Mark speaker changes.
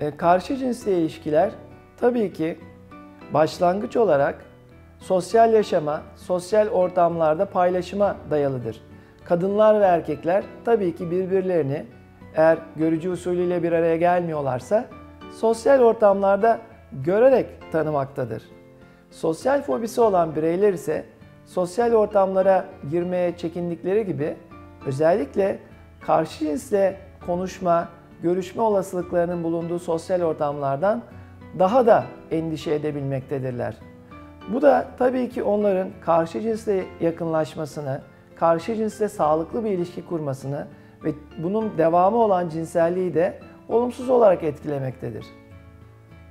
Speaker 1: E, karşı cinsle ilişkiler tabii ki başlangıç olarak sosyal yaşama, sosyal ortamlarda paylaşıma dayalıdır. Kadınlar ve erkekler tabii ki birbirlerini eğer görücü usulüyle bir araya gelmiyorlarsa sosyal ortamlarda görerek tanımaktadır. Sosyal fobisi olan bireyler ise sosyal ortamlara girmeye çekindikleri gibi özellikle karşı cinsle konuşma, görüşme olasılıklarının bulunduğu sosyal ortamlardan daha da endişe edebilmektedirler. Bu da tabii ki onların karşı cinsle yakınlaşmasını, karşı cinsle sağlıklı bir ilişki kurmasını ve bunun devamı olan cinselliği de olumsuz olarak etkilemektedir.